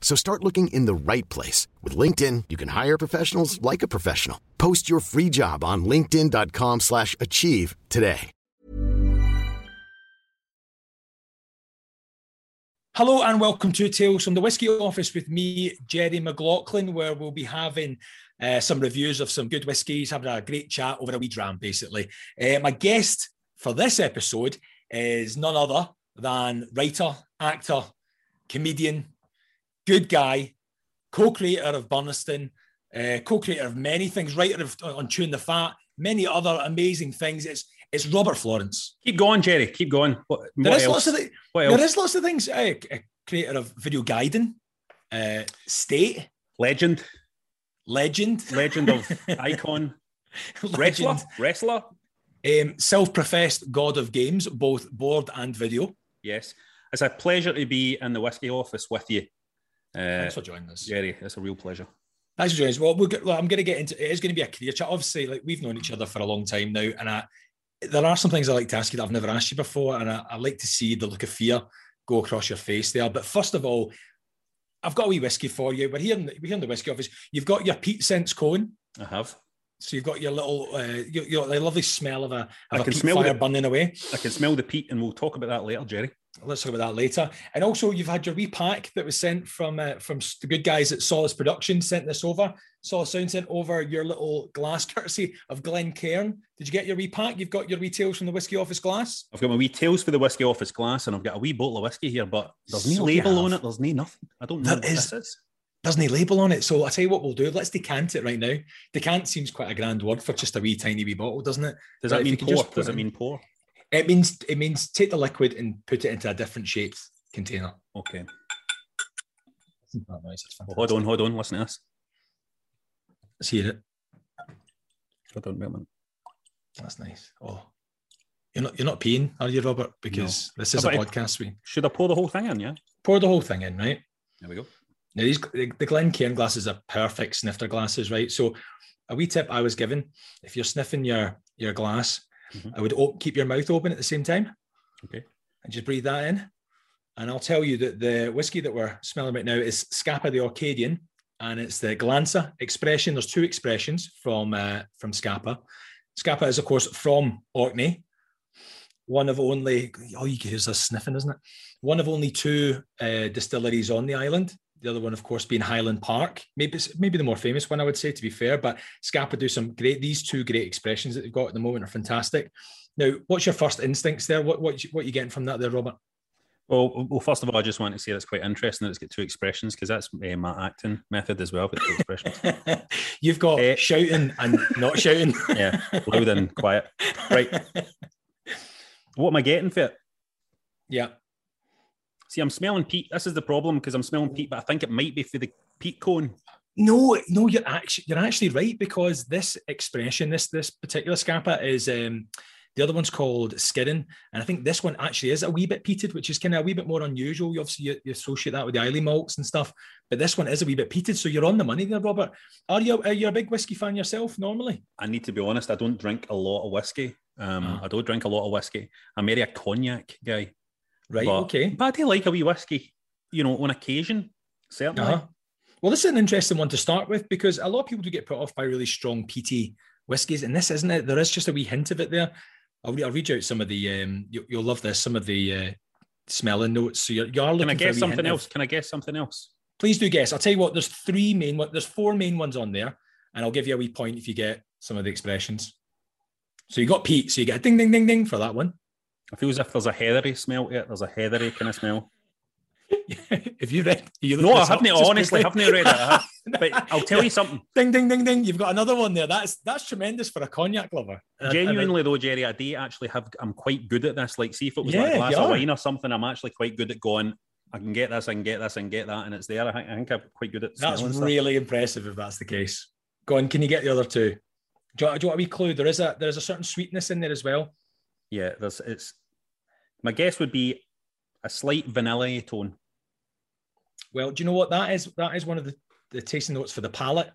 So start looking in the right place. With LinkedIn, you can hire professionals like a professional. Post your free job on linkedin.com slash achieve today. Hello and welcome to Tales from the Whiskey Office with me, Jerry McLaughlin, where we'll be having uh, some reviews of some good whiskies, having a great chat over a wee dram, basically. Uh, my guest for this episode is none other than writer, actor, comedian, good guy, co-creator of Burnistoun, uh, co-creator of many things, writer of on Chewing the Fat, many other amazing things. It's it's Robert Florence. Keep going, Jerry. Keep going. What, There what is lots of the, What else? is lots of things. Uh, a creator of VideoGaiden, uh, state Legend, legend, legend of icon, wrestler, wrestler. um, self-professed god of games, both board and video. Yes, it's a pleasure to be in the whiskey office with you, uh, Thanks for joining us. Jerry. It's a real pleasure. Thanks for joining us. Well, we'll get, well, I'm going to get into it. Is going to be a career chat. Obviously, like we've known each other for a long time now, and I, there are some things I like to ask you that I've never asked you before, and I, I like to see the look of fear go across your face there. But first of all, I've got a wee whiskey for you. We're here in the, we're here in the whiskey office. You've got your Pete Sense cone. I have. So you've got your little, uh, your, your the lovely smell of a, of I a can peat smell fire the- burning away. I can smell the peat, and we'll talk about that later, Jerry. Let's talk about that later. And also, you've had your wee pack that was sent from uh, from the good guys at Solace Production. Sent this over. Solace Sound sent over your little glass courtesy of Glencairn. Did you get your wee pack? You've got your wee tales from the whiskey office glass. I've got my wee tails for the whiskey office glass, and I've got a wee bottle of whiskey here, but there's no So label on it. There's no nothing. I don't know There what is- this is. There's no label on it, so I tell you what we'll do. Let's decant it right now. Decant seems quite a grand word for just a wee tiny wee bottle, doesn't it? Does But that mean pour? Does it mean pour? It means it means take the liquid and put it into a different shaped container. Okay. Listen to that noise, Well, hold on, hold on. Listen to this. Let's hear it. Hold on, wait a minute. That's nice. Oh, you're not you're not peeing, are you, Robert? Because this is How a podcast. We Should I pour the whole thing in? Yeah. pour the whole thing in, right? There we go. Now these the, the Glencairn glasses are perfect snifter glasses, right? So a wee tip I was given: if you're sniffing your your glass, Mhm. I would op- keep your mouth open at the same time. Okay. And just breathe that in. And I'll tell you that the whiskey that we're smelling right now is Scapa the Orcadian, and it's the Glansa expression. There's two expressions from uh, from Scapa. Scapa is, of course, from Orkney. One of only, oh, you can hear us sniffing, isn't it? One of only two uh, distilleries on the island. The other one, of course, being Highland Park. Maybe it's maybe the more famous one, I would say, to be fair. But Scapa do some great. These two great expressions that they've got at the moment are fantastic. Now, what's your first instincts there? What what what you getting from that there, Robert? Well, well, first of all, I just want to say that's quite interesting that it's got two expressions because that's uh, my acting method as well. But two expressions. You've got Eh. shouting and not shouting. Yeah, loud and quiet. Right. What am I getting for it? yeah. See, I'm smelling peat. This is the problem because I'm smelling peat, but I think it might be for the peat cone. No, no, you're actually you're actually right because this expression, this this particular Scapa is um the other one's called Skiren, and I think this one actually is a wee bit peated, which is kind of a wee bit more unusual. You obviously you, you associate that with the Islay malts and stuff, but this one is a wee bit peated, so you're on the money there, Robert. Are you are you a big whiskey fan yourself normally? I need to be honest. I don't drink a lot of whiskey. Um, Ah. I don't drink a lot of whiskey. I'm very a cognac guy. Right. but, okay. But I do like a wee whiskey. You know, on occasion, certainly. Uh-huh. Well, this is an interesting one to start with because a lot of people do get put off by really strong peaty whiskies, and this isn't it. There is just a wee hint of it there. I'll, I'll read you out some of the. Um, you, you'll love this. Some of the uh, smelling notes. So you're, you are looking. Can I for guess something hint of- else? Can I guess something else? Please do guess. I'll tell you what. There's three main. one- There's four main ones on there, and I'll give you a wee point if you get some of the expressions. So you got peat. So you get a ding, ding, ding, ding for that one. I feel as if there's a heathery smell to it. There's a heathery kind of smell. if you read, you no, I haven't. Honestly, I haven't read it. But I'll tell you something. Ding, ding, ding, ding. You've got another one there. That's that's tremendous for a cognac lover. Genuinely, though, Jerry, I do actually have. I'm quite good at this. Like, see if it was yeah, like a glass of wine or something, I'm actually quite good at going. I can get this, I can get this, I can get that, and it's there. I think, I think I'm quite good at. That. That's really stuff. impressive if that's the case. Go on, can you get the other two? Do you, do you want a wee clue? There is a there is a certain sweetness in there as well. Yeah, there's it's. My guess would be a slight vanilla tone. Well, do you know what that is? That is one of the, the tasting notes for the palate.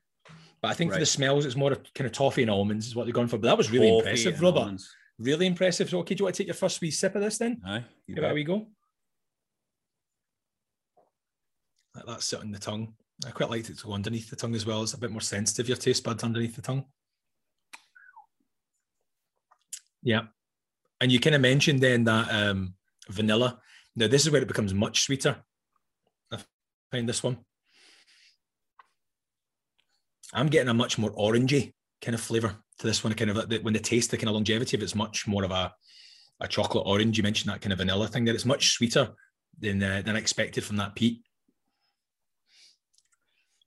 But I think right. for the smells, it's more of kind of toffee and almonds is what they're going for. But that was really toffee impressive, Robert. Almonds. Really impressive. So, okay, do you want to take your first wee sip of this then? Aye. Give it a wee go. Let that sit on the tongue. I quite liked it to go underneath the tongue as well. It's a bit more sensitive, your taste buds underneath the tongue. Yeah. And you kind of mentioned then that um, vanilla. Now, this is where it becomes much sweeter I find this one. I'm getting a much more orangey kind of flavor to this one. Kind of when the taste, the kind of longevity of it's much more of a, a chocolate orange. You mentioned that kind of vanilla thing there. It's much sweeter than uh, than expected from that peat.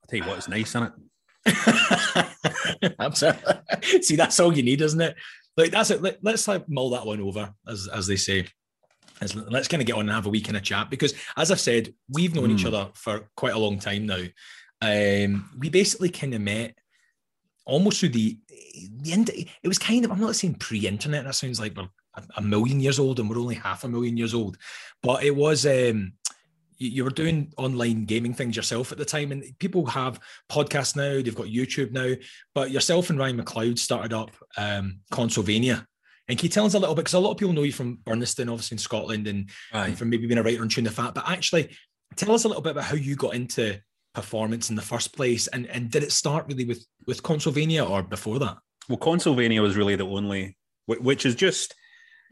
I'll tell you what, it's nice, isn't it? Absolutely. See, that's all you need, isn't it? Like that's it. Let, us like mull that one over, as as they say let's kind of get on and have a week in a chat because, as I've said, we've known mm. each hmm. other for quite a long time now. Um, we basically kind of met almost through the the end. It was kind of I'm not saying pre-internet. That sounds like we're a million years old and we're only half a million years old, but it was. Um, you, were doing online gaming things yourself at the time, and people have podcasts now. They've got YouTube now, but yourself and Ryan McLeod started up um, Consolevania and can you tell us a little bit, because a lot of people know you from Burnistoun, obviously in Scotland, and, and from maybe being a writer on Chewing the Fat, but actually tell us a little bit about how you got into performance in the first place, and, and did it start really with, with Consolevania or before that? Well, Consolevania was really the only, which is just,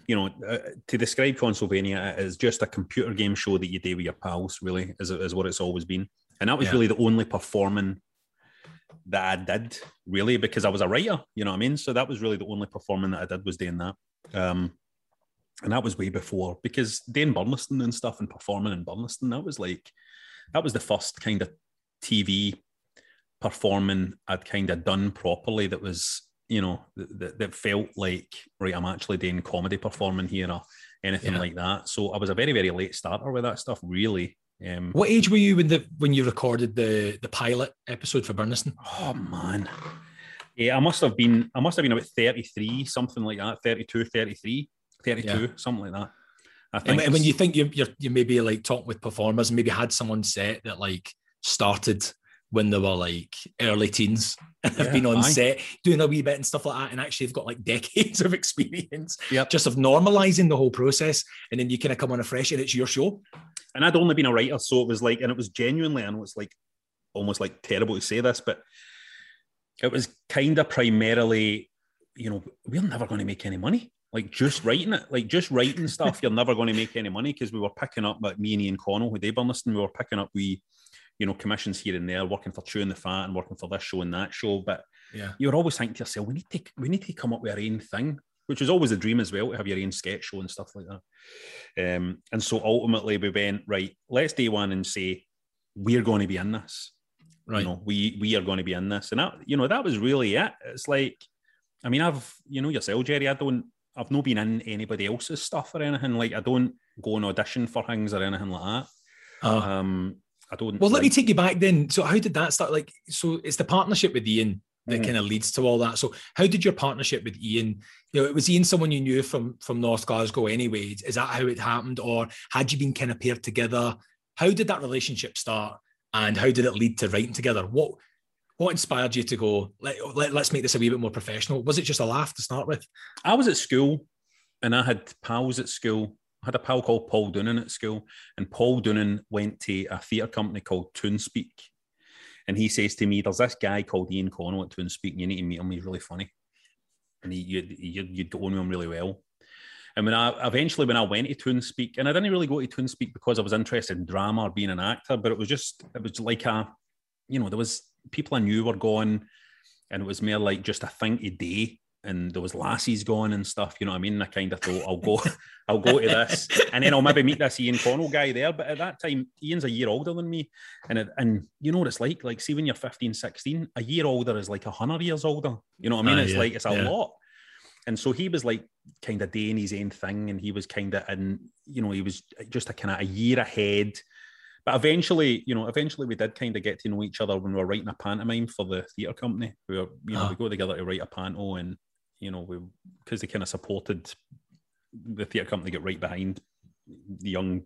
you know, uh, to describe Consolevania as just a computer game show that you do with your pals, really, is, is what it's always been. And that was yeah. really the only performing that I did really because I was a writer, you know what I mean? So that was really the only performing that I did was doing that. Um, and that was way before because doing Burnistoun and stuff and performing in Burnistoun, that was like, that was the first kind of TV performing I'd kind of done properly that was, you know, that, that felt like, right, I'm actually doing comedy performing here or anything yeah. like that. So I was a very, very late starter with that stuff, really. Um, what age were you when the when you recorded the the pilot episode for Burnistoun? Oh man, yeah, I must have been I must have been about 33, something like that, 32, 33, 32, yeah. something like that. I think. And when you think you you're, you maybe like talking with performers and maybe had someone set that like started when they were like early teens and have been on aye. set doing a wee bit and stuff like that and actually they've got like decades of experience yep. just of normalizing the whole process and then you kind of come on a fresh and it's your show and I'd only been a writer, so it was like, and it was genuinely, I know it's like almost like terrible to say this, but it was kind of primarily, you know, we're never going to make any money. Like just writing it, like just writing stuff, you're never going to make any money because we were picking up, like me and Ian Connell, who they were listening, we were picking up we, you know, commissions here and there, working for Chewing the Fat and working for this show and that show. But yeah, you were always thinking to yourself, we need to, we need to come up with our own thing which was always a dream as well to have your own sketch show and stuff like that. Um, and so ultimately we went right. Let's day one and say we're going to be in this. Right. You know, we we are going to be in this, and that you know that was really it. It's like, I mean, I've you know yourself, Jerry. I don't. I've not been in anybody else's stuff or anything. Like I don't go and audition for things or anything like that. Uh, um, I don't. Well, like, let me take you back then. So how did that start? Like, so it's the partnership with Ian that mm-hmm. kind of leads to all that. So, how did your partnership with Ian? You know, it was Ian someone you knew from from North Glasgow, anyway. Is that how it happened, or had you been kind of paired together? How did that relationship start, and how did it lead to writing together? What what inspired you to go? Let, let let's make this a wee bit more professional. Was it just a laugh to start with? I was at school, and I had pals at school. I had a pal called Paul Doonan at school, and Paul Doonan went to a theatre company called ToonSpeak and he says to me, "There's this guy called Ian Connell at ToonSpeak. And you need to meet him. He's really funny, and he, you, you, you'd go on with him really well." And when I eventually when I went to ToonSpeak, and I didn't really go to ToonSpeak because I was interested in drama or being an actor, but it was just it was like a, you know, there was people I knew were going, and it was more like just a thing today. And there was lassies going and stuff. You know what I mean? And I kind of thought I'll go, I'll go to this, and then I'll maybe meet this Ian Connell guy there. But at that time, Ian's a year older than me, and it, and you know what it's like. Like, see, when you're 15, 16, a year older is like a hundred years older. You know what I mean? Uh, it's yeah, like it's a yeah. lot. And so he was like kind of doing his own thing, and he was kind of in, you know, he was just a kind of a year ahead. But eventually, you know, eventually we did kind of get to know each other when we were writing a pantomime for the theatre company. We were, you know, oh. we go together to write a panto, and you know, we because they kind of supported the theatre company get right behind the young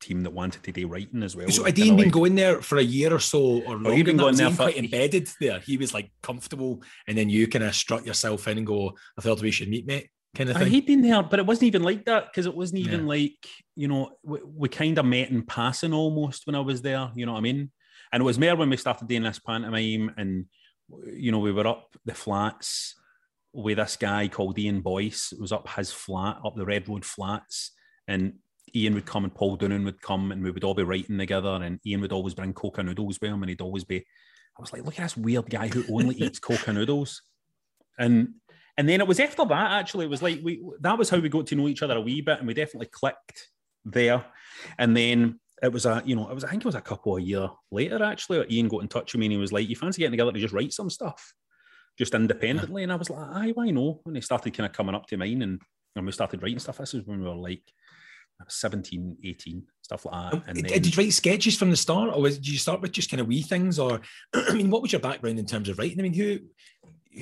team that wanted to do writing as well. So had Ian been like, going there for a year or so or? Oh, he'd been going there for, quite embedded there. He was like comfortable, and then you kind of strut yourself in and go, "I thought we should meet, mate." Kind of uh, thing. He'd been there, but it wasn't even like that because it wasn't even yeah. like you know we, we kind of met in passing almost when I was there. You know what I mean? And it was more when we started doing this pantomime, and you know we were up the flats with this guy called Ian Boyce. It was up his flat, up the Redwood flats, and Ian would come and Paul Doonan would come and we would all be writing together. And Ian would always bring Koka noodles with him, and he'd always be. I was like, look at this weird guy who only eats Koka noodles, and and then it was after that actually. It was like we that was how we got to know each other a wee bit, and we definitely clicked there. And then it was a you know it was I think it was a couple of year later actually. Ian got in touch with me and he was like, "You fancy getting together to just write some stuff?" Just independently. And I was like, aye, why no? When they started kind of coming up to mine and, and we started writing stuff, this is when we were like 17, 18, stuff like that. Oh, and then, did you write sketches from the start or was, did you start with just kind of wee things? Or, I mean, what was your background in terms of writing? I mean, who,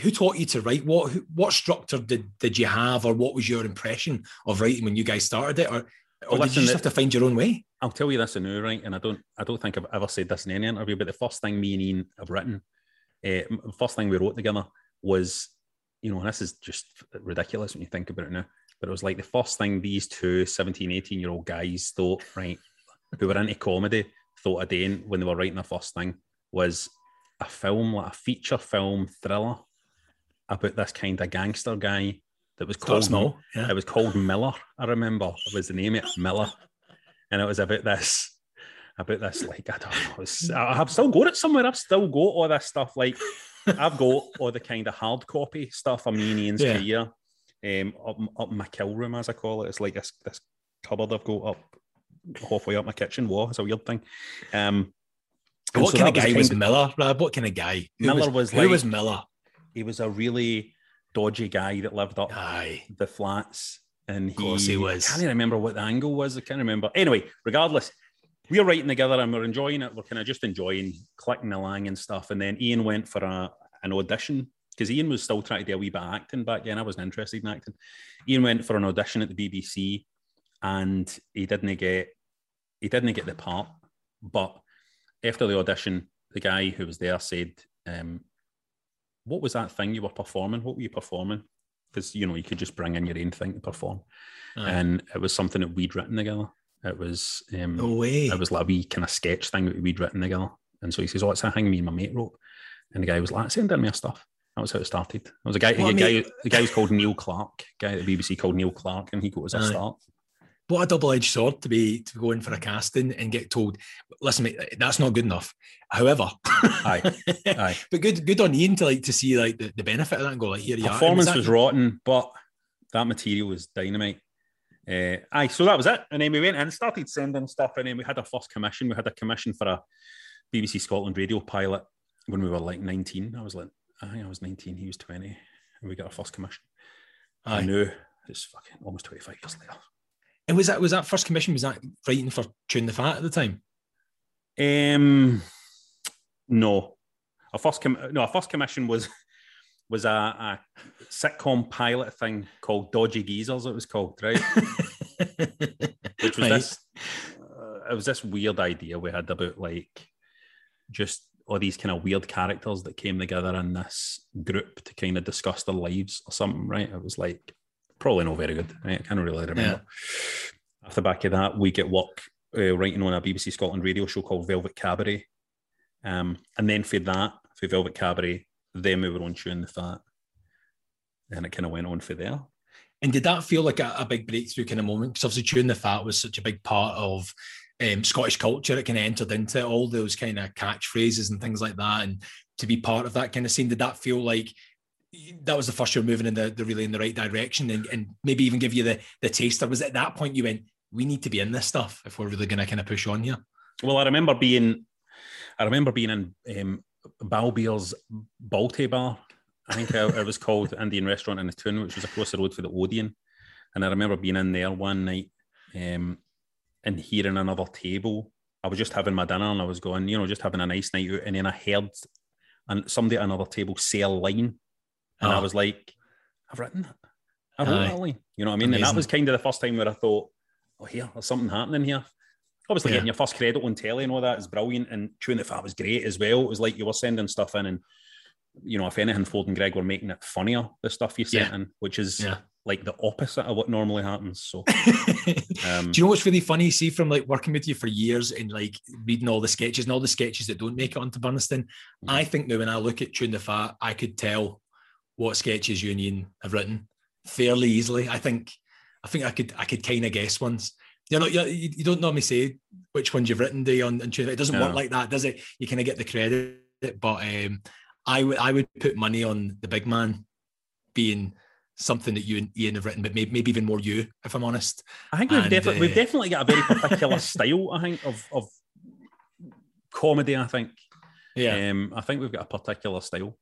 who taught you to write? What what structure did, did you have, or what was your impression of writing when you guys started it, or, or well, did you just have to find your own way? I'll tell you this anew, right? And I don't I don't think I've ever said this in any interview, but the first thing me and Ian have written uh, first thing we wrote together was, you know, and this is just ridiculous when you think about it now, but it was like the first thing these two 17, 18 year old guys thought, right, who were into comedy, thought of doing when they were writing the first thing was a film, like a feature film thriller about this kind of gangster guy that was called Small. Yeah. It was called Miller. I remember it was the name of it, Miller, and it was about this about this like I don't know. Was, I've still got it somewhere. I've still got all this stuff like I've got all the kind of hard copy stuff of me and yeah. career um, up, up my kill room, as I call it. It's like this, this cupboard I've got up halfway up my kitchen wall. It's a weird thing. Um, what so kind of guy was Miller? What kind of guy? Who Miller was, was who was Miller? He was a really dodgy guy that lived up Aye. the flats. And he, he was. I can't even remember what the angle was. I can't remember. Anyway, regardless, were writing together and we're enjoying it. We're kind of just enjoying clicking along and stuff. And then Ian went for a, an audition because Ian was still trying to do a wee bit of acting back then. I wasn't interested in acting. Ian went for an audition at the BBC and he didn't get he didn't get the part. But after the audition, the guy who was there said, um, "What was that thing you were performing? What were you performing?" Because you know you could just bring in your own thing to perform, and it was something that we'd written together. It was um, no way. It was like a wee kind of sketch thing that we'd written together. And so he says, "Oh, it's a thing me and my mate wrote." And the guy was like, "Send in me stuff." That was how it started. It was a guy, a guy, the guy was called Neil Clark, guy at the BBC called Neil Clark, and he got us a start. What a double-edged sword to be to go in for a casting and get told, "Listen, mate, that's not good enough." However, aye, aye, but good, good on Ian to like to see like the, the benefit of that and go like, "Here you Performance was rotten, but that material was dynamite. Uh, aye, so that was it. And then we went and started sending stuff, and then we had our first commission. We had a commission for a BBC Scotland radio pilot when we were like 19. I was like, I think I was 19, he was 20, and we got our first commission. Aye. I knew it's fucking almost 25 years later. And was that was that first commission? Was that writing for Chewing the Fat at the time? Um, no. Our first com- no, our first commission was was a, a sitcom pilot thing called Dodgy Geezers. It was called right, which was right. this. Uh, it was this weird idea we had about like just all these kind of weird characters that came together in this group to kind of discuss their lives or something. Right? It was like probably not very good. Right? I can't really remember. Yeah. Off the back of that, we get work uh, writing on a BBC Scotland radio show called Velvet Cabaret. Um, and then for that, for Velvet Cabaret, then we were on Chewing the Fat. And it kind of went on for there. And did that feel like a, a big breakthrough kind of moment? Because obviously Chewing the Fat was such a big part of um, Scottish culture. It kind of entered into all those kind of catchphrases and things like that. And to be part of that kind of scene, did that feel like that was the first year moving in the, the really in the right direction and, and maybe even give you the the taster. Was at that point you went, we need to be in this stuff if we're really going to kind of push on here? Well, I remember being, I remember being in um, Balbir's Balti Bar. I think it was called Indian Restaurant in the Town, which was across the road for the Odeon. And I remember being in there one night um, and hearing another table. I was just having my dinner and I was going, you know, just having a nice night out. And then I heard and somebody at another table say a line. And oh. I was like, I've written that. I wrote Aye. that line. You know what I mean? Amazing. And that was kind of the first time where I thought, oh, here, there's something happening here. Obviously, yeah. getting your first credit on telly and all that is brilliant. And Chewing the Fat was great as well. It was like you were sending stuff in, and you know, if anything, Ford and Greg were making it funnier, the stuff you sent yeah. in, which is yeah. like the opposite of what normally happens. So, um, do you know what's really funny? See, from like working with you for years and like reading all the sketches and all the sketches that don't make it onto Burnistoun, mm-hmm. I think now when I look at Chewing the Fat, I could tell what sketches you and Ian have written fairly easily. I think, I think I could, I could kind of guess ones you know, you, you don't normally say which ones you've written, do you? On, on It doesn't no. work like that, does it? You kind of get the credit, but um, I would I would put money on the big man being something that you and Ian have written, but maybe, maybe even more you, if I'm honest. I think we've, defi- uh, we've definitely got a very particular style. I think of of comedy. I think, yeah, um, I think we've got a particular style.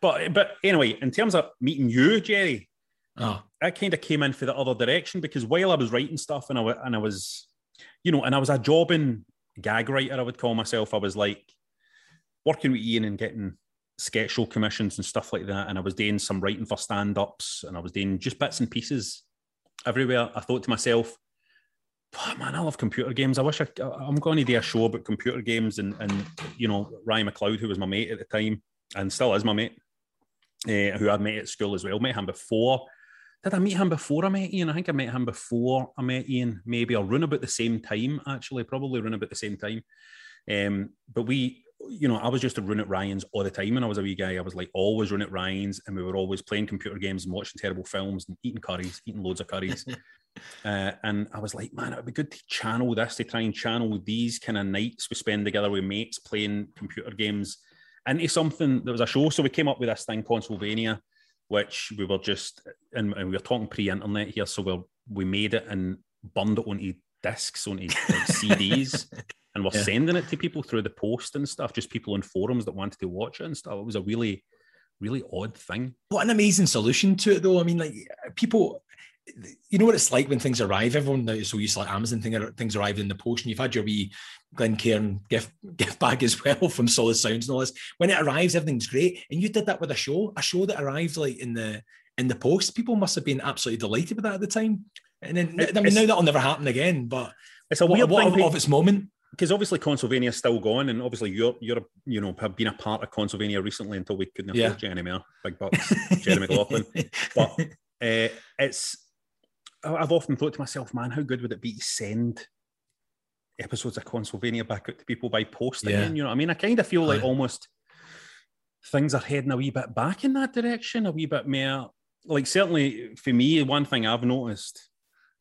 But but anyway, in terms of meeting you, Jerry, Oh. I kind of came in for the other direction because while I was writing stuff and I, and I was, you know, and I was a jobbing gag writer, I would call myself. I was like working with Ian and getting sketch show commissions and stuff like that. And I was doing some writing for stand ups and I was doing just bits and pieces everywhere. I thought to myself, oh, man, I love computer games. I wish I, I'm going to do a show about computer games. And, and, you know, Ryan McLeod, who was my mate at the time and still is my mate, uh, who I'd met at school as well, met him before did I meet him before I met Ian? I think I met him before I met Ian, maybe, or run about the same time, actually, probably run about the same time. Um, but we, you know, I was just a run at Ryan's all the time when I was a wee guy. I was like always run at Ryan's, and we were always playing computer games and watching terrible films and eating curries, eating loads of curries. uh, and I was like, man, it would be good to channel this, to try and channel these kind of nights we spend together with mates playing computer games into something that was a show. So we came up with this thing, Consolevania which we were just, and, and we were talking pre-internet here, so we we made it and burned it onto discs, onto like, CDs, and we're yeah. sending it to people through the post and stuff, just people on forums that wanted to watch it and stuff. It was a really, really odd thing. What an amazing solution to it, though. I mean, like people, you know what it's like when things arrive. Everyone is so used to like Amazon thing, things arrive in the post, and you've had your wee Glencairn gift gift bag as well from Solid Sounds and all this. When it arrives, everything's great. And you did that with a show, a show that arrived like in the in the post. People must have been absolutely delighted with that at the time. And then I mean, now that'll never happen again. But it's a weird what, thing of, of its moment because obviously Consolevania's still going, and obviously you're you're you know have been a part of Consolevania recently until we couldn't afford yeah. you anymore. Big bucks, Jerry McLaughlin. But uh, it's I've often thought to myself, man, how good would it be to send episodes of Consolevania back out to people by post yeah. again? You know what I mean? I kind of feel like almost things are heading a wee bit back in that direction, a wee bit more. Like certainly for me, one thing I've noticed,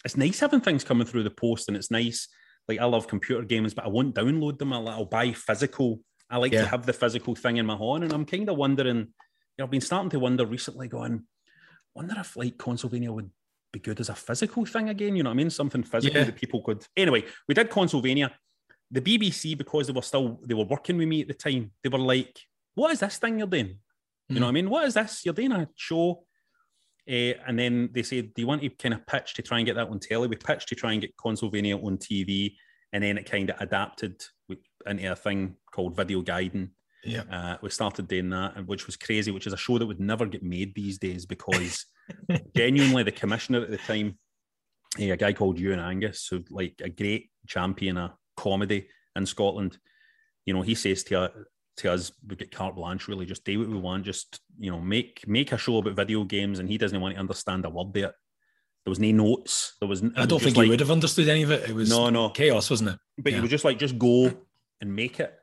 it's nice having things coming through the post, and it's nice. Like I love computer games, but I won't download them. I'll, I'll buy physical. I like yeah. to have the physical thing in my hand, and I'm kind of wondering. You know, I've been starting to wonder recently, going, wonder if like Consylvania would be good as a physical thing again. You know what I mean? Something physical yeah. that people could. Anyway, we did Consolevania. The BBC, because they were still they were working with me at the time, they were like, "What is this thing you're doing?" You know what I mean? What is this? You're doing a show. Uh, and then they said, Do you want to kind of pitch to try and get that on telly? We pitched to try and get Consolevania on TV. And then it kind of adapted into a thing called VideoGaiden. Yeah. Uh, we started doing that, which was crazy, which is a show that would never get made these days because genuinely the commissioner at the time, a guy called Ewan Angus, who like a great champion of comedy in Scotland, you know, he says to, to us, we get carte blanche, really, just do what we want, just, you know, make make a show about video games, and he doesn't want to understand a word there. There was no notes. There was. I don't think like, he would have understood any of it. It was no, no chaos, wasn't it? But yeah. he was just like, just go and make it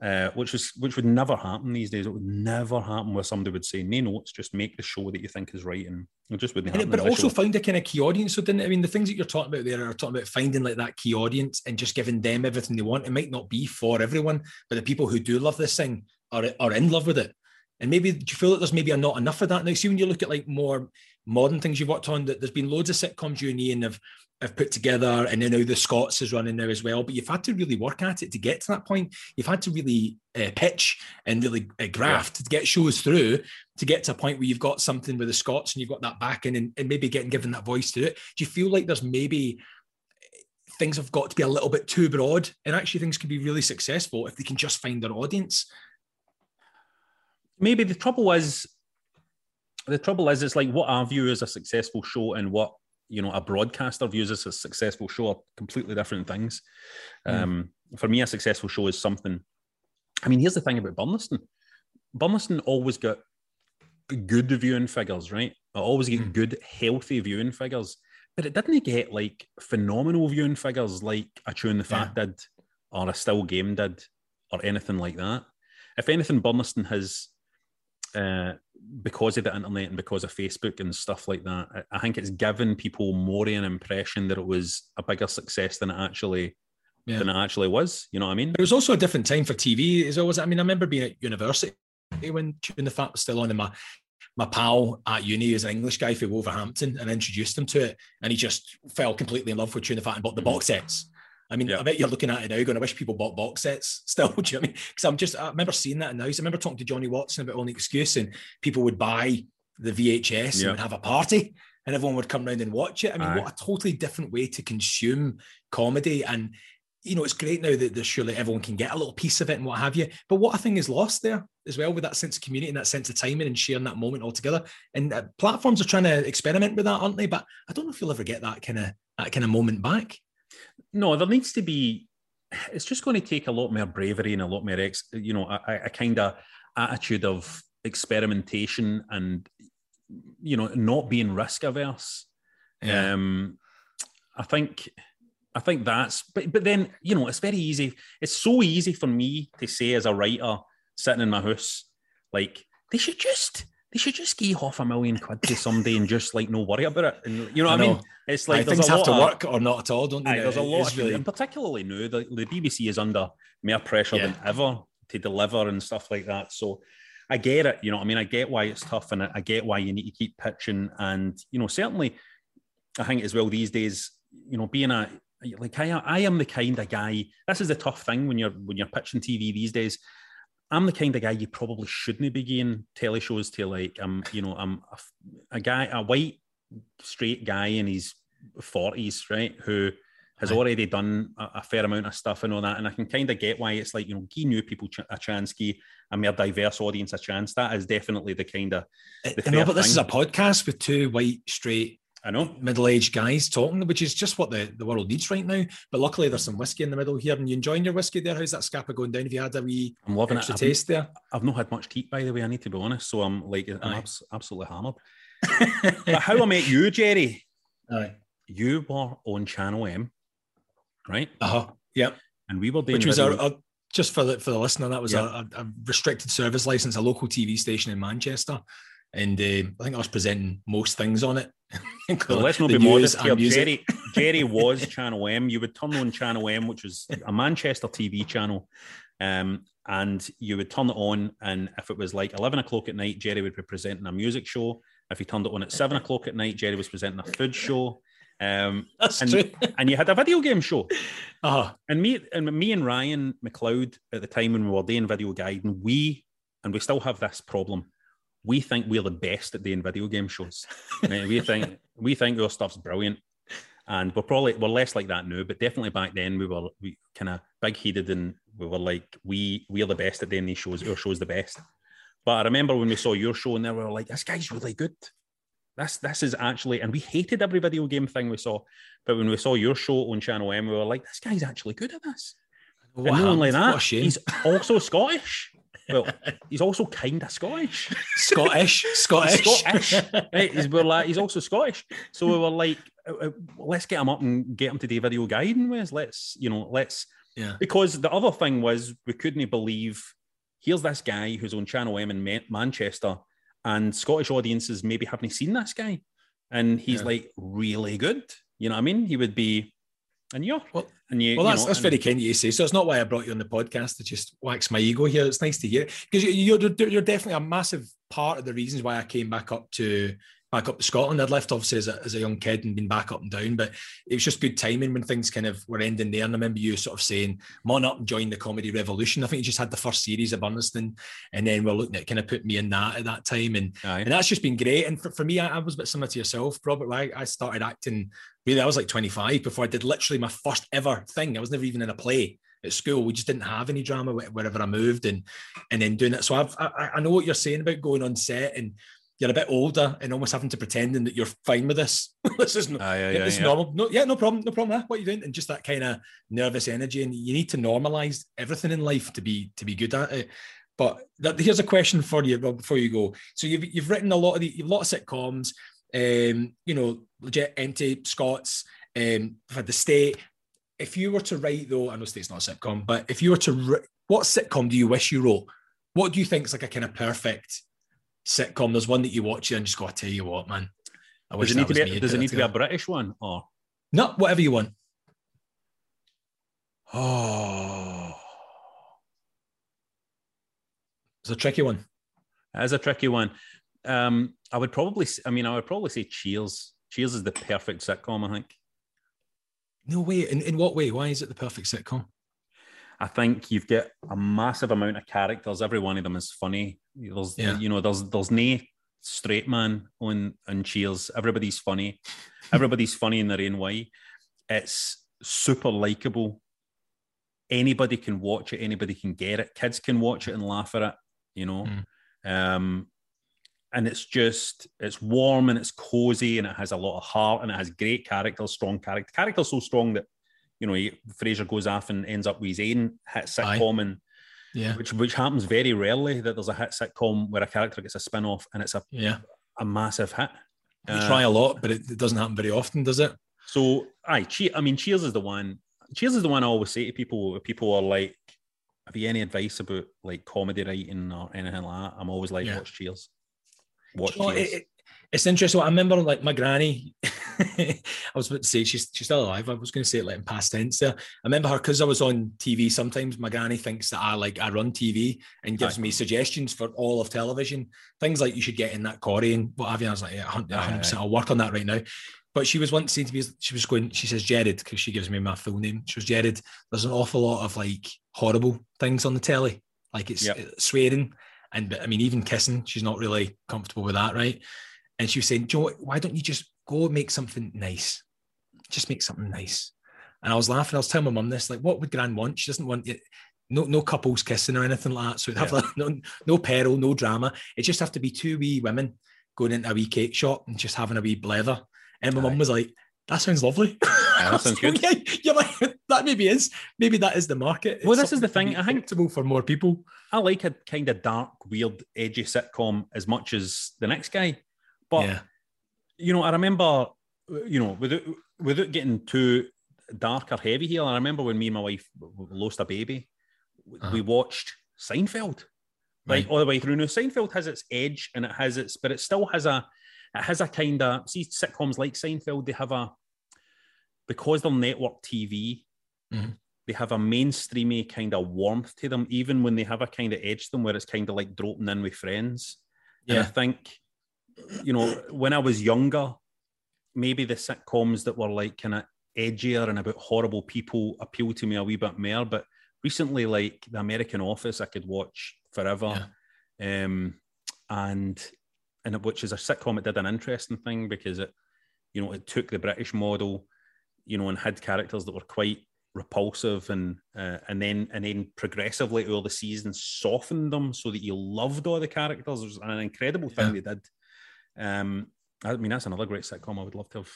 uh, which was which would never happen these days. It would never happen where somebody would say, "No notes, just make the show that you think is right," and it just wouldn't happen. But also find a kind of key audience. So didn't I mean the things that you're talking about there are talking about finding like that key audience and just giving them everything they want. It might not be for everyone, but the people who do love this thing are are in love with it. And maybe do you feel that there's maybe not enough of that now? See, when you look at like more modern things you've worked on, that there's been loads of sitcoms you and Ian have have put together, and then now the Scots is running now as well. But you've had to really work at it to get to that point. You've had to really uh, pitch and really uh, graft yeah. to get shows through to get to a point where you've got something with the Scots and you've got that backing and, and maybe getting given that voice to it. Do you feel like there's maybe things have got to be a little bit too broad and actually things can be really successful if they can just find their audience maybe the trouble is the trouble is it's like what i view as a successful show and what you know a broadcaster views as a successful show are completely different things mm. um, for me a successful show is something i mean here's the thing about Burnistoun Burnistoun always got good viewing figures right I always get mm. good healthy viewing figures but it didn't get like phenomenal viewing figures like a Chewing the Fat yeah. did or a still game did or anything like that. If anything, Burnistoun has uh, because of the internet and because of Facebook and stuff like that, I think it's given people more an impression that it was a bigger success than it actually yeah. than it actually was. You know what I mean? But it was also a different time for TV as always. I mean, I remember being at university when Chewing the Fat was still on, and my my pal at uni is an English guy from Wolverhampton and introduced him to it. And he just fell completely in love with Chewing the Fat and bought the box sets. I mean, yeah. I bet you're looking at it now going, I wish people bought box sets still. Do you know I mean? Because I'm just, I remember seeing that in the house. I remember talking to Johnny Watson about Only Excuse and people would buy the VHS yeah. and have a party and everyone would come around and watch it. I mean, Aye. what a totally different way to consume comedy. And you know, it's great now that there's surely everyone can get a little piece of it and what have you. But what I think is lost there as well with that sense of community and that sense of timing and sharing that moment all together. And uh, platforms are trying to experiment with that, aren't they? But I don't know if you'll ever get that kind of that kind of moment back. No, there needs to be. It's just going to take a lot more bravery and a lot more, ex, you know, a, a kind of attitude of experimentation and you know not being risk averse. Yeah. Um, I think I think that's but but then you know it's very easy. It's so easy for me to say as a writer sitting in my house, like they should just they should just give half a million quid to somebody and just like no worry about it. And you know what I, I mean? It's like things have to of, work or not at all, don't they? Aye, there's a lot, of, really... and particularly now the, the BBC is under more pressure yeah. than ever to deliver and stuff like that. So I get it. You know, I mean, I get why it's tough, and I get why you need to keep pitching. And you know, certainly, I think as well these days, you know, being a like I, I am the kind of guy. This is the tough thing when you're when you're pitching TV these days. I'm the kind of guy you probably shouldn't be getting telly shows to. Like I'm, you know, I'm a, a guy, a white straight guy in his forties, right, who has already done a, a, fair amount of stuff and all that. And I can kind of get why it's like, you know, give new people ch- a chance, give a more diverse audience a chance. That is definitely the kind of. Know, but this is a podcast with two white, straight I know. Middle-aged guys talking, which is just what the, the world needs right now. But luckily there's some whiskey in the middle here. And you enjoying your whiskey there? How's that Scapa going down? Have you had a wee I'm loving extra it. taste there? I've not had much teat by the way, I need to be honest. So I'm like I'm abs- absolutely hammered. but how I met you, Jerry. Aye. You were on Channel M, right? Uh-huh. Yep. And we were doing Which was our, our, just for the for the listener, that was a, a, restricted service license, a local TV station in Manchester and uh, I think I was presenting most things on it. well, let's not be modest here. Jerry, Jerry was Channel M. You would turn on Channel M, which was a Manchester TV channel, um, and you would turn it on. And if it was like 11 o'clock at night, Jerry would be presenting a music show. If he turned it on at seven o'clock at night, Jerry was presenting a food show. Um, That's and, true. and you had a video game show. Uh-huh. And me and me and Ryan McLeod at the time when we were doing VideoGaiden, we and we still have this problem we think we're the best at doing video game shows. we think we think our stuff's brilliant, and we're probably we're less like that now. But definitely back then we were we kind of big headed and we were like we we're the best at doing these shows. Our show's the best. But I remember when we saw your show and we were like, this guy's really good. This this is actually, and we hated every video game thing we saw. But when we saw your show on Channel M, we were like, this guy's actually good at this. Wow, and not only that, he's also Scottish. Well, he's also kind of Scottish. Scottish, Scottish, Scottish. Right? He's, we're like, he's also Scottish. So we were like, uh, uh, let's get him up and get him to do VideoGaiden with. Let's, you know, let's. Yeah. Because the other thing was we couldn't believe. Here's this guy who's on Channel M in Manchester, and Scottish audiences maybe haven't seen this guy, and he's yeah. like really good. You know what I mean? He would be, and you're well, And you, well, you that's, know, that's very kind of you to say. So it's not why I brought you on the podcast to just wax my ego here. It's nice to hear because you're you're definitely a massive part of the reasons why I came back up to back up to Scotland. I'd left obviously as a, as a young kid and been back up and down, but it was just good timing when things kind of were ending there. And I remember you sort of saying, "Come on up and join the comedy revolution." I think you just had the first series of Burnistoun, and then we're looking at kind of put me in that at that time, and Aye. and that's just been great. And for, for me, I, I was a bit similar to yourself, Robert. I, I started acting really, I was like 25 before I did literally my first ever thing. I was never even in a play at school. We just didn't have any drama wherever I moved and and then doing it. So I've, I, I know what you're saying about going on set and you're a bit older and almost having to pretending that you're fine with this. this is no, Aye, ah, aye, yeah, this yeah. normal. No, yeah, no problem, no problem. huh? What are you doing? And just that kind of nervous energy. And you need to normalize everything in life to be to be good at it. But that, here's a question for you before you go. So you've you've written a lot of the you've a lot of sitcoms, um, you know, legit empty Scots, um, we've the state. If you were to write though, I know state's not a sitcom, but if you were to wri- what sitcom do you wish you wrote? What do you think is like a kind of perfect sitcom? There's one that you watch and just go, I tell you what, man. I Does it need to be? a- Does it need to be a. British one or? No, whatever you want. Oh, it's a tricky one. That is a tricky one. Um, I would probably. I mean, I would probably say Cheers. Cheers is the perfect sitcom. I think. No way. In, in what way? Why is it the perfect sitcom? I think you've got a massive amount of characters. Every one of them is funny. There's, Yeah. you know, there's there's no straight man on on Cheers. Everybody's funny. Everybody's funny in their own way. It's super likable. Anybody can watch it. Anybody can get it. Kids can watch it and laugh at it. You know, um, and it's just it's warm and it's cozy and it has a lot of heart and it has great characters, strong character. Characters so strong that you know he, Frasier goes off and ends up with his own hit sitcom, and Yeah. which which happens very rarely that there's a hit sitcom where a character gets a spin off and it's a, Yeah. a massive hit. You Uh, try a lot, but it, it doesn't happen very often, does it? So, aye, che- I mean, Cheers is the one. Cheers is the one I always say to people. People are like, "Have you any advice about like comedy writing or anything like that?" I'm always like, Yeah. "Watch Cheers." You know, it- it- it's interesting. I remember like my granny. I was about to say she's she's still alive. I was going to say it like in past tense there. I remember her because I was on TV. Sometimes my granny thinks that I like I run TV and gives Aye. me suggestions for all of television. Things like you should get in that Corey and what have you. I was like, yeah, 100. percent I'll work on that right now. But she was once saying to me, she was going, she says Jared because she gives me my full name. She was Jared. There's an awful lot of like horrible things on the telly, like it's Yep. swearing and I mean even kissing. She's not really comfortable with that, right? And she was saying, Joe, why don't you just go make something nice? Just make something nice. And I was laughing. I was telling my mum this, like, what would Gran want? She doesn't want it. No, no couples kissing or anything like that. So it'd have Yeah. like, no, no peril, no drama. It just have to be two wee women going into a wee cake shop and just having a wee blether. And my mum was like, that sounds lovely. that sounds good. yeah, you're like, that maybe is. Maybe that is the market. Well, It's this is the thing, I think- for more people. I like a kind of dark, weird, edgy sitcom as much as the next guy. But yeah. you know, I remember, you know, without without getting too dark or heavy here, I remember when me and my wife lost a baby, Uh-huh. we watched Seinfeld, like Right. all the way through. Now, Seinfeld has its edge and it has its, but it still has a, it has a kind of see sitcoms like Seinfeld. They have a because they're network TV. Mhm. They have a mainstreamy kind of warmth to them, even when they have a kind of edge to them where it's kind of like dropping in with friends. And I think, you know, when I was younger, maybe the sitcoms that were like kind of edgier and about horrible people appealed to me a wee bit more. But recently, like The American Office, I could watch forever. Um, and and which is a sitcom, it did an interesting thing because it, you know, it took the British model, you know, and had characters that were quite repulsive and uh, and then and then progressively over the seasons softened them so that you loved all the characters. It was an incredible thing they did. Um, I mean, that's another great sitcom I would love to have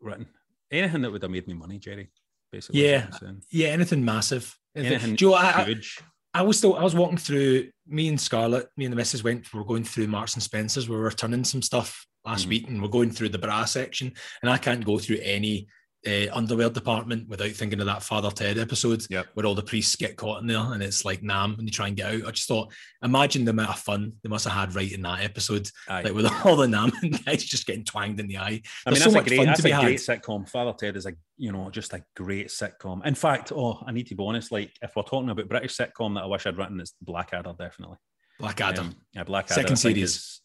written. Anything that would have made me money, Jerry. Basically, Yeah. Yeah, anything massive. Anything, Anything Joe, I, huge. I was still I was walking through me and Scarlett, me and the missus went, we were going through Marks and Spencer's, we were returning some stuff last Mhm. week and we're going through the bra section. And I can't go through any uh, underwear department without thinking of that Father Ted episode Yep. where all the priests get caught in there and it's like Nam and you try and get out. I just thought, imagine the amount of fun they must have had writing that episode, Aye. like with all the Nam guys just getting twanged in the eye. I mean, There's that's so a great, that's a great sitcom. Father Ted is a, you know, just a great sitcom. In fact, oh, I need to be honest. Like, if we're talking about British sitcom that I wish I'd written, it's Blackadder, definitely. Blackadder. Um, yeah, Blackadder. Second series. is-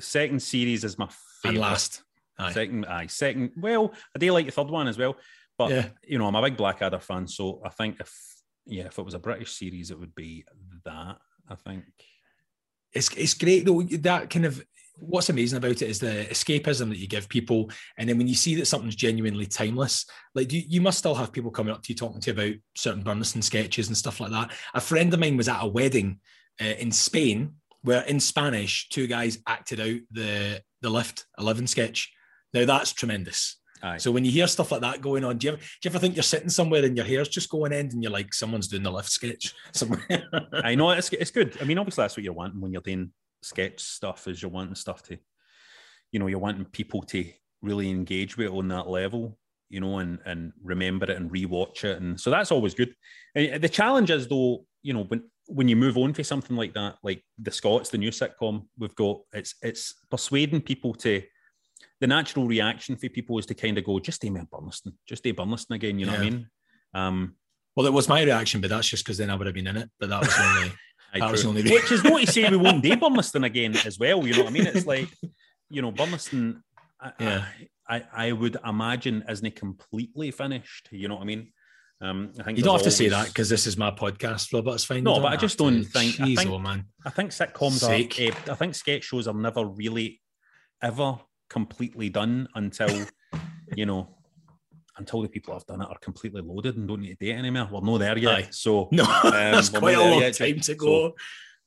second series is my favorite. and last. Aye. Second, aye, second. Well, I do like the third one as well, but Yeah. you know, I'm a big Blackadder fan, so I think if yeah, if it was a British series, it would be that. I think. it's it's great though. That kind of what's amazing about it is the escapism that you give people, and then when you see that something's genuinely timeless, like you, you must still have people coming up to you talking to you about certain Burnistoun sketches and stuff like that. A friend of mine was at a wedding uh, in Spain where in Spanish two guys acted out the the lift eleven sketch. Now that's tremendous. Aye. So when you hear stuff like that going on, do you ever, do you ever think you're sitting somewhere and your hair's just going end and you're like, someone's doing the lift sketch somewhere? I know it's it's good. I mean, obviously that's what you're wanting when you're doing sketch stuff. Is you're wanting stuff to, you know, you're wanting people to really engage with it on that level, you know, and and remember it and rewatch it, and so that's always good. And the challenge is though, you know, when when you move on to something like that, like the Scots, the new sitcom we've got, it's it's persuading people to. The natural reaction for people is to kind of go, just do me a Burnistoun, just do Burnistoun again. You know what I mean? Um, well, it was my reaction, but that's just because then I would have been in it. But that was only. That was only- Which is not to say we won't do Burnistoun again as well. You know what I mean? It's like, you know, Burnistoun, I, Yeah. I, I, I would imagine isn't completely finished. You know what I mean? Um, I think You don't have to say that because this is my podcast, Rob. It's fine. No, but I just don't think- I think- oh man. I think sitcoms Sake. are. eh, I think sketch shows are never really ever completely done until you know until the people have done it are completely loaded and don't need to do it anymore. We're not there yet. Aye. So No, that's we're quite a long yet. time to So, go.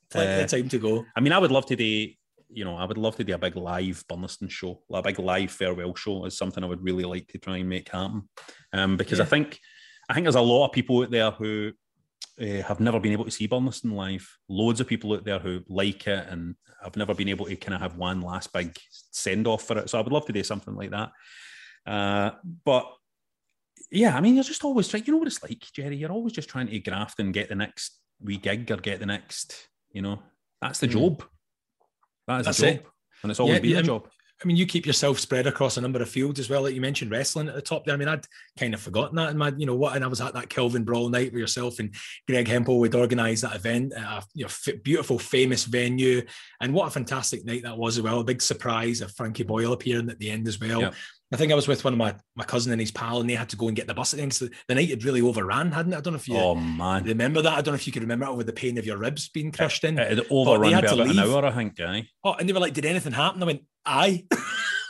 Plenty uh, of time to go. I mean, I would love to do, you know, I would love to do a big live Burnistoun show, a big live farewell show is something I would really like to try and make happen. Um, because I think, I think there's a lot of people out there who uh, have never been able to see Burnistoun live. Loads of people out there who like it and have never been able to kind of have one last big send off for it. So I would love to do something like that. Uh, but yeah, I mean, you're just always trying, you know what it's like, Jerry? You're always just trying to graft and get the next wee gig or get the next, you know, that's the Mm. job. That is That's a job. it. And it's always Yeah, been yeah, a job. I mean, you keep yourself spread across a number of fields as well. Like you mentioned wrestling at the top there. I mean, I'd kind of forgotten that. And my, you know what? And I was at that Kelvin Brawl night where yourself and Greg Hempel would organise that event at a you know, f- beautiful, famous venue. And what a fantastic night that was as well. A big surprise of Frankie Boyle appearing at the end as well. Yep. I think I was with one of my, my cousin and his pal, and they had to go and get the bus at the end. So the night had really overran, hadn't it? I don't know if you Oh man. remember that. I don't know if you could remember it with the pain of your ribs being crushed in. It had overrun had by to about an hour, I think, aye. Oh, and they were like, "Did anything happen?" I went, "Aye."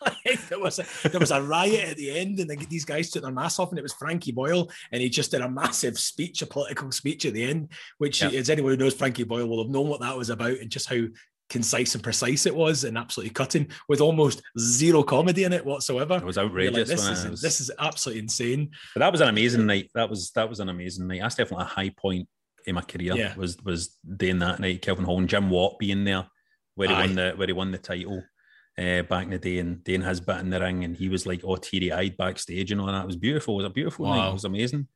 There was a, there was a riot at the end, and the, these guys took their masks off, and it was Frankie Boyle, and he just did a massive speech, a political speech at the end, which, Yeah. as anyone who knows Frankie Boyle will have known what that was about, and just how concise and precise it was, and absolutely cutting, with almost zero comedy in it whatsoever. It was outrageous. like, this, is, was- this is absolutely insane. But that was an amazing night. That was that was an amazing night. That's definitely a high point in my career. Yeah. Was was doing that night. Kelvin Hall and Jim Watt being there, where he Aye. won the where he won the title uh, back in the day, and doing has bit in the ring, and he was like all teary eyed backstage and all that. It was beautiful. It was a beautiful night. It was amazing.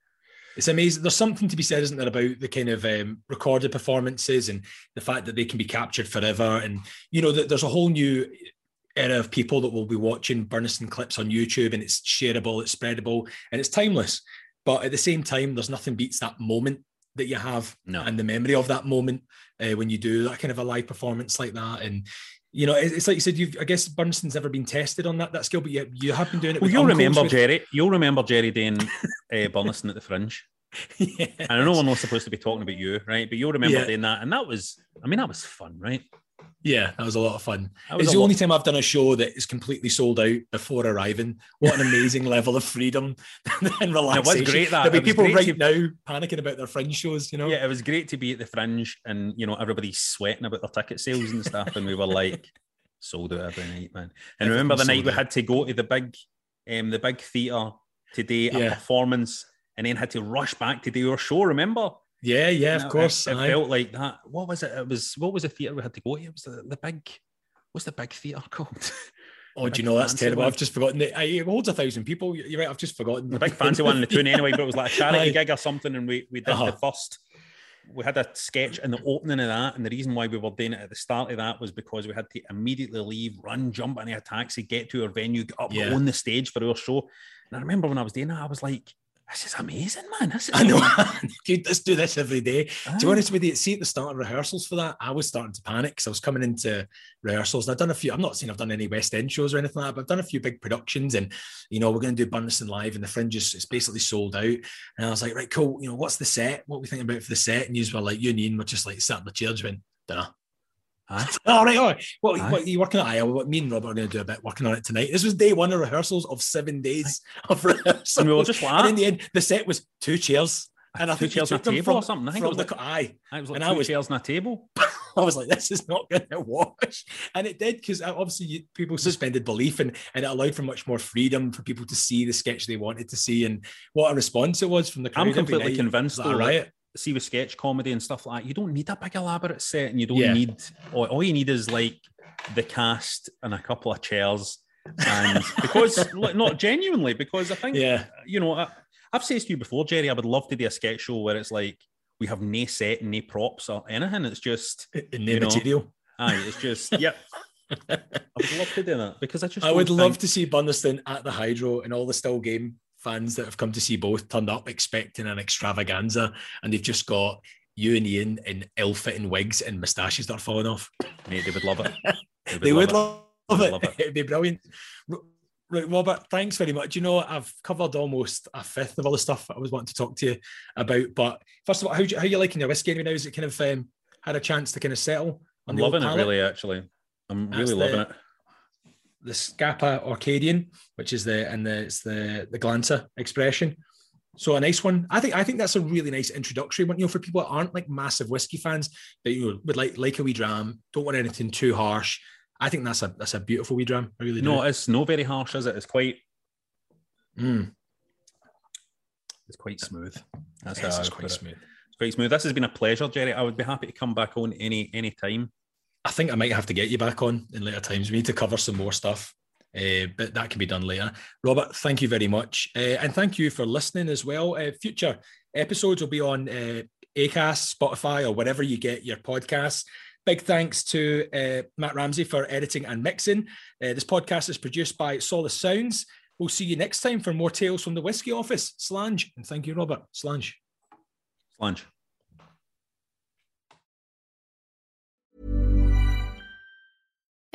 It's amazing. There's something to be said, isn't there, about the kind of um, recorded performances and the fact that they can be captured forever. And you know, there's a whole new era of people that will be watching Burnistoun clips on YouTube, and it's shareable, it's spreadable, and it's timeless. But at the same time, there's nothing beats that moment that you have No. and the memory of that moment uh, when you do that kind of a live performance like that. And you know, it's like you said, you've I guess Burnistoun's never been tested on that that skill, but you, you have been doing it. Well, you'll remember with- Jerry. You'll remember Jerry doing uh, Burnistoun at the Fringe. yeah. And I know we're not supposed to be talking about you, right? But you'll remember Yeah. doing that, and that was, I mean, that was fun, right? Yeah, that was a lot of fun. It's the lot- only time I've done a show that is completely sold out before arriving. What an amazing level of freedom and relaxation. It was great that. There'll be people right to- now panicking about their fringe shows, you know? Yeah, it was great to be at the Fringe, and you know everybody's sweating about their ticket sales and stuff, and we were like sold out every night, man. And remember the night sold we had to go to the big, um, the big theatre today, do a performance, and then had to rush back to do our show. Remember? Yeah, yeah, of course. It, aye. felt like that. What was it? It was what was the theatre we had to go to? It was the, the big. What's the big theatre called? Oh, do you know that's terrible? One. I've just forgotten that. It holds a thousand people. You're right. I've just forgotten. The big fancy one in the tune anyway, but it was like a charity gig or something, and we we did uh-huh. the first. We had a sketch in the opening of that, and the reason why we were doing it at the start of that was because we had to immediately leave, run, jump into a taxi, get to our venue, get up yeah. on the stage for our show. And I remember when I was doing that, I was like, this is amazing, man. This is I know. Dude, let's do this every day. To be ah. honest with you, see at the start of rehearsals for that, I was starting to panic because I was coming into rehearsals and I've done a few. I'm not saying I've done any West End shows or anything like that, but I've done a few big productions and you know, we're going to do Burnistoun Live and the fringe is it's basically sold out. And I was like, right, cool, you know, what's the set? What we thinking about for the set? And you were like, you and Ian were just like sat in the chairs, went, dunno. Aye. all right, all right. What, Aye. what are you working on? Aye, what me and Robert are going to do a bit working on it tonight. This was day one of rehearsals of seven days of rehearsals. And we were just like, in the end, the set was two chairs. And I two chairs on a table from, or something. I think it was the, like, aye. It was like and two I was, chairs on a table. I was like, this is not going to wash. And it did because uh, obviously you, people suspended belief and, and it allowed for much more freedom for people to see the sketch they wanted to see. And what a response it was from the crowd. I'm completely convinced though, right? See with sketch comedy and stuff like that, you don't need a big elaborate set, and you don't yeah. need all, all, you need is like the cast and a couple of chairs, and because not genuinely, because I think yeah, you know, I, have said to you before, Jerry, I would love to do a sketch show where it's like we have no set and no props or anything. It's just no material. Aye, it's just yep. I would love to do that because I just I would think... love to see Burnistoun at the Hydro and all the still game fans that have come to see both turned up expecting an extravaganza, and they've just got you and Ian in ill-fitting wigs and moustaches that are falling off. Mate, they would love it. They would, they love, would it. love, it. love, it. It'd be brilliant. Right, Robert, thanks very much. You know, I've covered almost a fifth of all the stuff I was wanting to talk to you about. But first of all, how, how are you liking your whiskey now? Is it kind of um, had a chance to kind of settle? I'm loving it, really, actually. I'm That's really loving the, it the Scapa Orcadian, which is the and the it's the the Glansa expression. So a nice one. I think I think that's a really nice introductory one. You know, for people that aren't like massive whiskey fans, that you know would like like a wee dram, don't want anything too harsh. I think that's a that's a beautiful wee dram. I really no, do. it's no very harsh, is it? It's quite. Mm. It's quite smooth. That's yes, it's quite smooth. It's quite smooth. This has been a pleasure, Jerry. I would be happy to come back on any any time. I think I might have to get you back on in later times. We need to cover some more stuff, uh, but that can be done later. Robert, thank you very much. Uh, and thank you for listening as well. Uh, future episodes will be on Acast, Spotify, or wherever you get your podcasts. Big thanks to Matt Ramsey for editing and mixing. this podcast is produced by Solace Sounds. We'll see you next time for more tales from the Whiskey Office. Slange. And thank you, Robert. Slange. Slange.